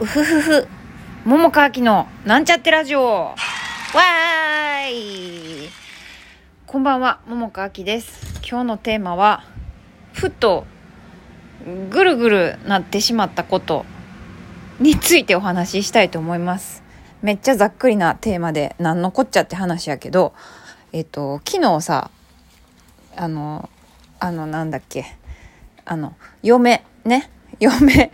うふふふ。桃川きのなんちゃってラジオ。わーい。こんばんは、桃川きです。今日のテーマは、ふとぐるぐるなってしまったことについてお話ししたいと思います。めっちゃざっくりなテーマで、なんのこっちゃって話やけど、えっと、昨日さ、あの、あの、なんだっけ、あの、嫁、ね、嫁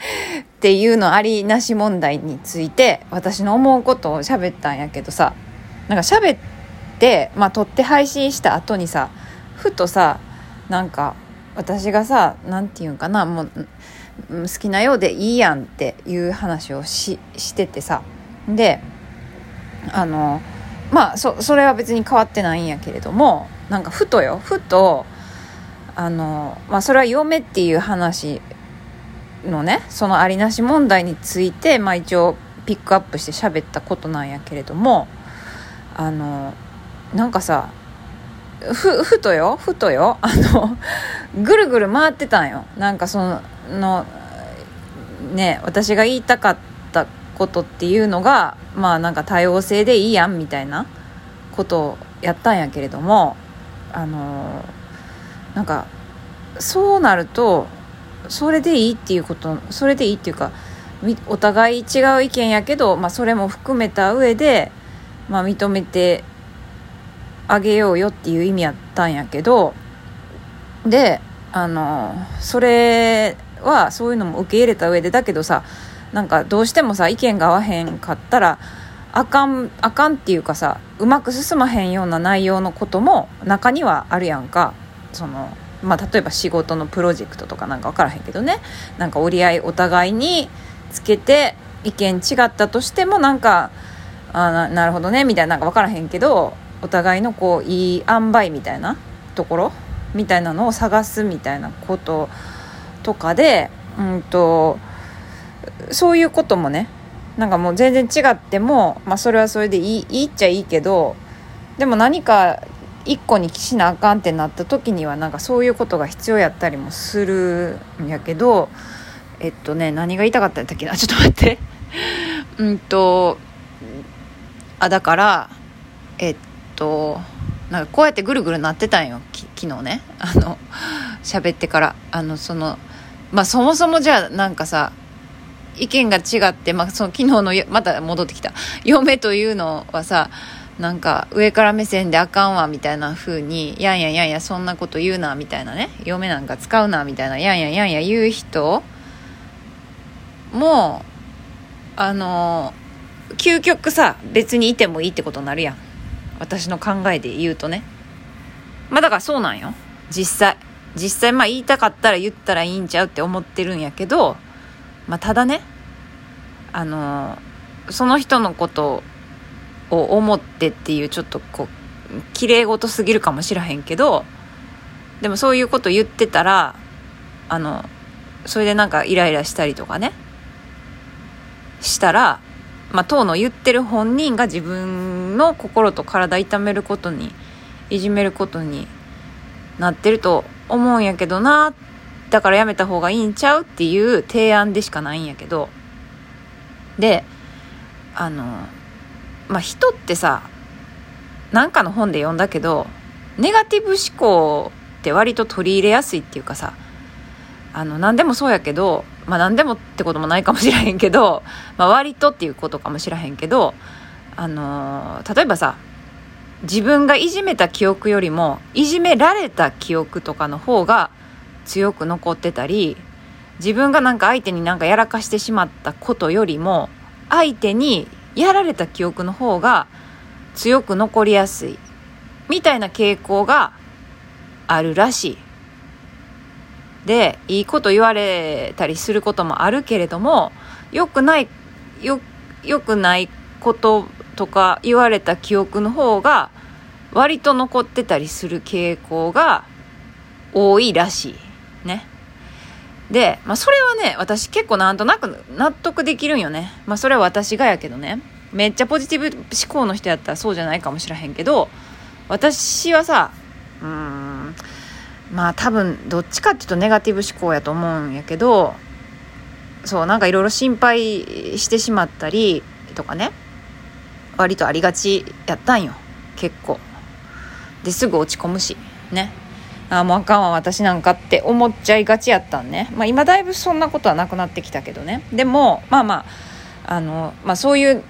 っていうのありなし問題について私の思うことを喋ったんやけどさなんか喋ってまあ撮って配信した後にさふとさなんか私がさなんていうんかなもう好きなようでいいやんっていう話をししててさであのまあそそれは別に変わってないんやけれどもなんかふとよふとあのまあそれは嫁っていう話のねそのありなし問題について、まあ、一応ピックアップして喋ったことなんやけれどもあのなんかさふふとよふとよあの ぐるぐる回ってたんよ。なんかそののね私が言いたかったことっていうのがまあなんか多様性でいいやんみたいなことをやったんやけれどもあのなんかそうなるとそれでいいっていうことそれでいいっていうかお互い違う意見やけど、まあ、それも含めた上で、まあ、認めてあげようよっていう意味やったんやけどであのそれはそういうのも受け入れた上でだけどさなんかどうしてもさ意見が合わへんかったらあかんあかんっていうかさうまく進まへんような内容のことも中にはあるやんか。そのまあ、例えば仕事のプロジェクトとかなんか分からへんけどね。なんか折り合いお互いにつけて意見違ったとしてもなんかあななるほどねみたいななんか分からへんけどお互いのこういい塩梅みたいなところみたいなのを探すみたいなこととかで、うんと、そういうこともねなんかもう全然違っても、まあ、それはそれでいいいいっちゃいいけどでも何か一個にしなあかんってなった時にはなんかそういうことが必要やったりもするんやけどえっとね何が言いたかったんだっけな？ちょっと待って。うんとあだからえっとなんかこうやってぐるぐるなってたんよ。昨日ね。あの喋ってから。あのそのまあそもそもじゃあなんかさ意見が違って、まあ、その昨日のまた戻ってきた。嫁というのはさなんか上から目線であかんわみたいな風にやんやんやんやそんなこと言うなみたいなね嫁なんか使うなみたいなやんやんやんや言う人もあの究極さ別にいてもいいってことになるやん。私の考えで言うとね。まあだからそうなんよ。実際。実際まあ言いたかったら言ったらいいんちゃうって思ってるんやけどまあただねあのその人のことを思ってっていうちょっとこう綺麗事すぎるかもしらへんけどでもそういうこと言ってたらあのそれでなんかイライラしたりとかねしたらまあ当の言ってる本人が自分の心と体痛めることにいじめることになってると思うんやけどなだからやめた方がいいんちゃうっていう提案でしかないんやけど。であのまあ、人ってさなんかの本で読んだけどネガティブ思考って割と取り入れやすいっていうかさあの何でもそうやけど、まあ、何でもってこともないかもしれへんけど、まあ、割とっていうことかもしれへんけど、あのー、例えばさ自分がいじめた記憶よりもいじめられた記憶とかの方が強く残ってたり自分がなんか相手になんかやらかしてしまったことよりも相手にやられた記憶の方が強く残りやすいみたいな傾向があるらしい。で、いいこと言われたりすることもあるけれども、良くない、よ、良くないこととか言われた記憶の方が割と残ってたりする傾向が多いらしい。ね。で、まあ、それはね、私結構なんとなく納得できるんよね。まあ、それは私がやけどね。めっちゃポジティブ思考の人やったらそうじゃないかもしらへんけど、私はさ、うーん、まあ多分どっちかっていうとネガティブ思考やと思うんやけど、そうなんかいろいろ心配してしまったりとかね。割とありがちやったんよ。結構。ですぐ落ち込むし。ね。あもうあかんわ私なんかって思っちゃいがちやったんね。まあ今だいぶそんなことはなくなってきたけどね。でもまあまああの、まあ、そういう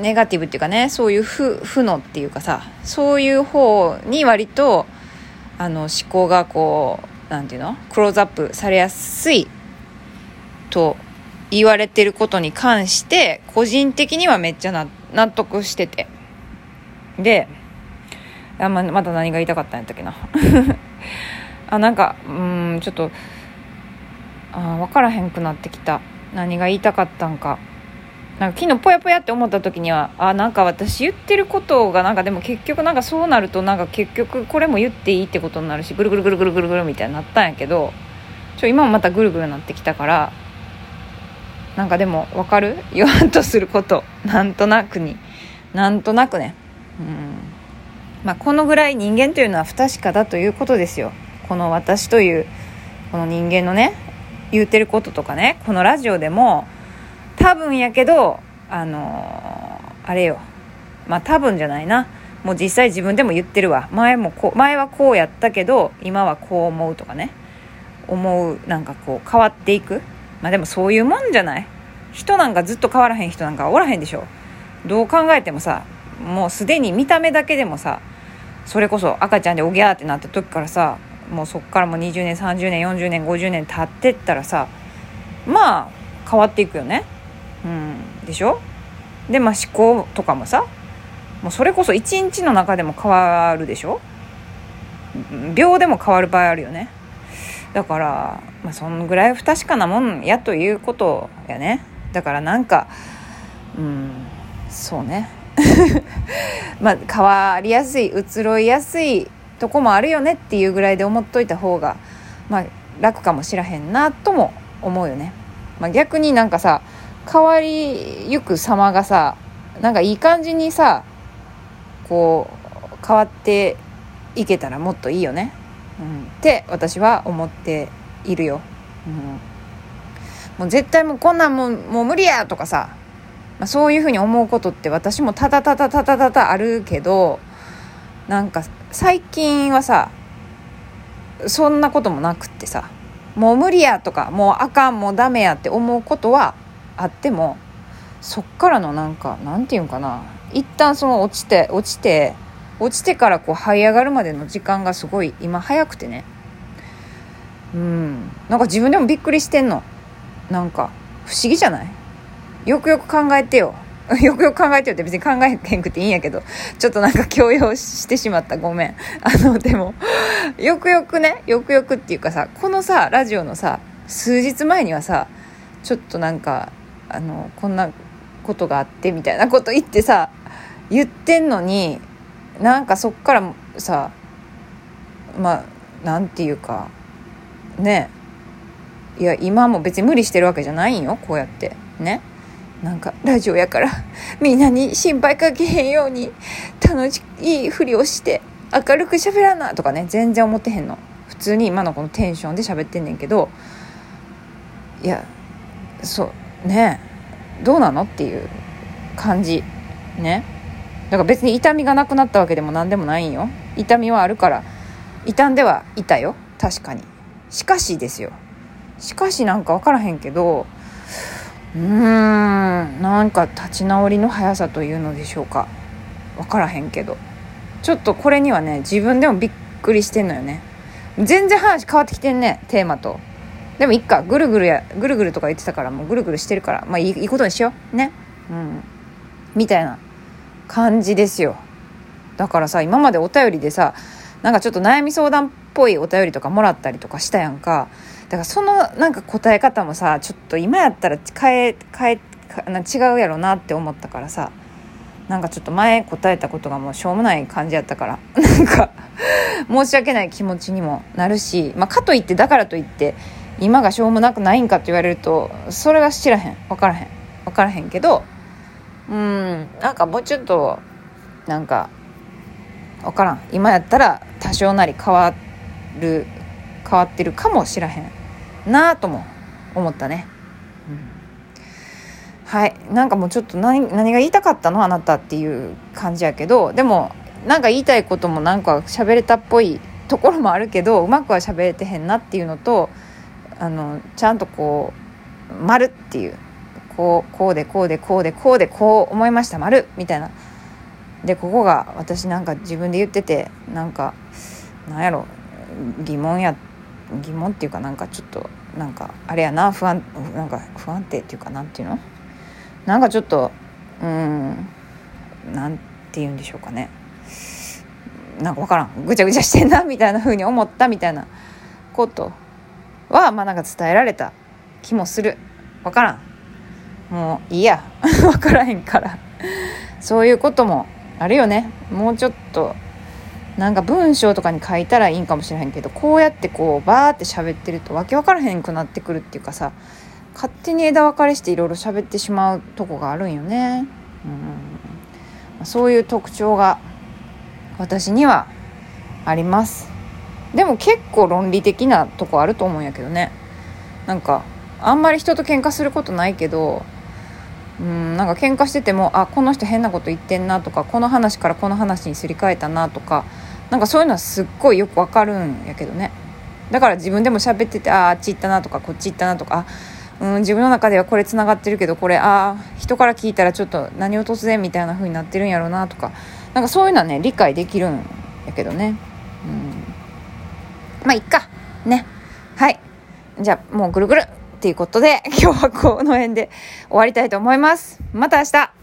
ネガティブっていうかねそういう負負のっていうかさそういう方に割とあの思考がこうなんていうの？クローズアップされやすいと言われてることに関して個人的にはめっちゃ納得してて。であままだ何が言いたかったんやったっけな。あなんかうんちょっとあ分からへんくなってきた。何が言いたかったんか。なんか昨日ぽやぽやって思った時にはあなんか私言ってることがなんかでも結局なんかそうなるとなんか結局これも言っていいってことになるしぐるぐるぐるぐるぐるぐるみたいになったんやけどちょ今もまたぐるぐるなってきたからなんかでも分かる？言わんとすること。なんとなくに。なんとなくね。うん。まあこのぐらい人間というのは不確かだということですよ。この私というこの人間のね言うてることとかねこのラジオでも多分やけどあのー、あれよ。まあ多分じゃないな。もう実際自分でも言ってるわ。前もこう前はこうやったけど今はこう思うとかね。思うなんかこう変わっていく。まあでもそういうもんじゃない。人なんかずっと変わらへん人なんかおらへんでしょ。どう考えてもさもうすでに見た目だけでもさそれこそ赤ちゃんでおぎゃーってなった時からさもうそっからもう20年30年40年50年経ってったらさまあ変わっていくよね。うんでしょ？でまあ思考とかもさもうそれこそ一日の中でも変わるでしょ？秒でも変わる場合あるよね。だからまあそんぐらい不確かなもんやということやね。だからなんかうんそうね。まあ変わりやすい移ろいやすいとこもあるよねっていうぐらいで思っといた方がまあ楽かもしらへんなとも思うよね、まあ、逆になんかさ変わりゆく様がさなんかいい感じにさこう変わっていけたらもっといいよね、うん、って私は思っているよ、うん、もう絶対もうこんなんもうもう無理やとかさ、まあ、そういうふうに思うことって私もただただただただあるけどなんか最近はさそんなこともなくってさもう無理やとかもうあかんもうダメやって思うことはあってもそっからのなんかなんていうんかな一旦その落ちて落ちて落ちてからこう這い上がるまでの時間がすごい今早くてね。うん。なんか自分でもびっくりしてんの。なんか不思議じゃない？よくよく考えてよ。よくよく考えてよって別に考えへんくていいんやけど。ちょっとなんか強要してしまった。ごめん。あのでもよくよくねよくよくっていうかさこのさラジオのさ数日前にはさちょっとなんかあのこんなことがあってみたいなこと言ってさ言ってんのになんかそっからさまあなんていうかね。いや今も別に無理してるわけじゃないんよこうやって。ね。なんかラジオやからみんなに心配かけへんように楽しいふりをして明るく喋らなとかね全然思ってへんの。普通に今のこのテンションで喋ってんねんけどいやそうねどうなのっていう感じ。ね。だから別に痛みがなくなったわけでも何でもないんよ。痛みはあるから傷んではいたよ。確かに。しかしですよ。しかしなんか分からへんけどうーんなんか立ち直りの速さというのでしょうか。分からへんけど。ちょっとこれにはね自分でもびっくりしてんのよね。全然話変わってきてんねテーマと。でもいっかぐるぐるやぐるぐるとか言ってたからもうぐるぐるしてるからまあいいことにしよう。ね。うん。みたいな感じですよ。だからさ今までお便りでさなんかちょっと悩み相談っぽいお便りとかもらったりとかしたやんか。からそのなんか答え方もさちょっと今やったら変え変え違うやろうなって思ったからさなんかちょっと前答えたことがもうしょうもない感じやったから なんか申し訳ない気持ちにもなるし、まあ、かといってだからといって今がしょうもなくないんかって言われるとそれが知らへん。分からへん。分からへんけどうんなんかもうちょっとなんか分からん。今やったら多少なり変わる変わってるかもしらへん。なあとも思ったね。うん。はい。なんかもうちょっと何何が言いたかったの？あなたっていう感じやけど。でもなんか言いたいこともなんか喋れたっぽいところもあるけどうまくは喋れてへんなっていうのとあのちゃんとこう「丸っていう。こうこうでこうでこうでこうでこう思いました。丸みたいな。でここが私なんか自分で言っててなんかなんやろ疑問やっ疑問っていうかなんかちょっとなんかあれやな不安なんか不安定っていうかなんていうの？なんかちょっとうんなんて言うんでしょうかね。なんか分からん。ぐちゃぐちゃしてんなみたいな風に思ったみたいなことはまあなんか伝えられた気もする。分からん。もういいや。分からへんから。そういうこともあるよね。もうちょっとなんか文章とかに書いたらいいんかもしれへんけどこうやってこうバーって喋ってるとわけ分からへんくなってくるっていうかさ勝手に枝分かれしていろいろ喋ってしまうとこがあるんよね。うん。そういう特徴が私にはあります。でも結構論理的なとこあると思うんやけどね。なんかあんまり人と喧嘩することないけどうんなんか喧嘩しててもあこの人変なこと言ってんなとかこの話からこの話にすり替えたなとかなんかそういうのはすっごいよくわかるんやけどね。だから自分でも喋っててああっち行ったなとかこっち行ったなとかうん自分の中ではこれつながってるけどこれあ人から聞いたらちょっと何を突然みたいな風になってるんやろうなとかなんかそういうのはね理解できるんやけどね。うん。まあいっか。ね。はい。じゃあもうぐるぐる。っていうことで今日はこの辺で終わりたいと思います。また明日。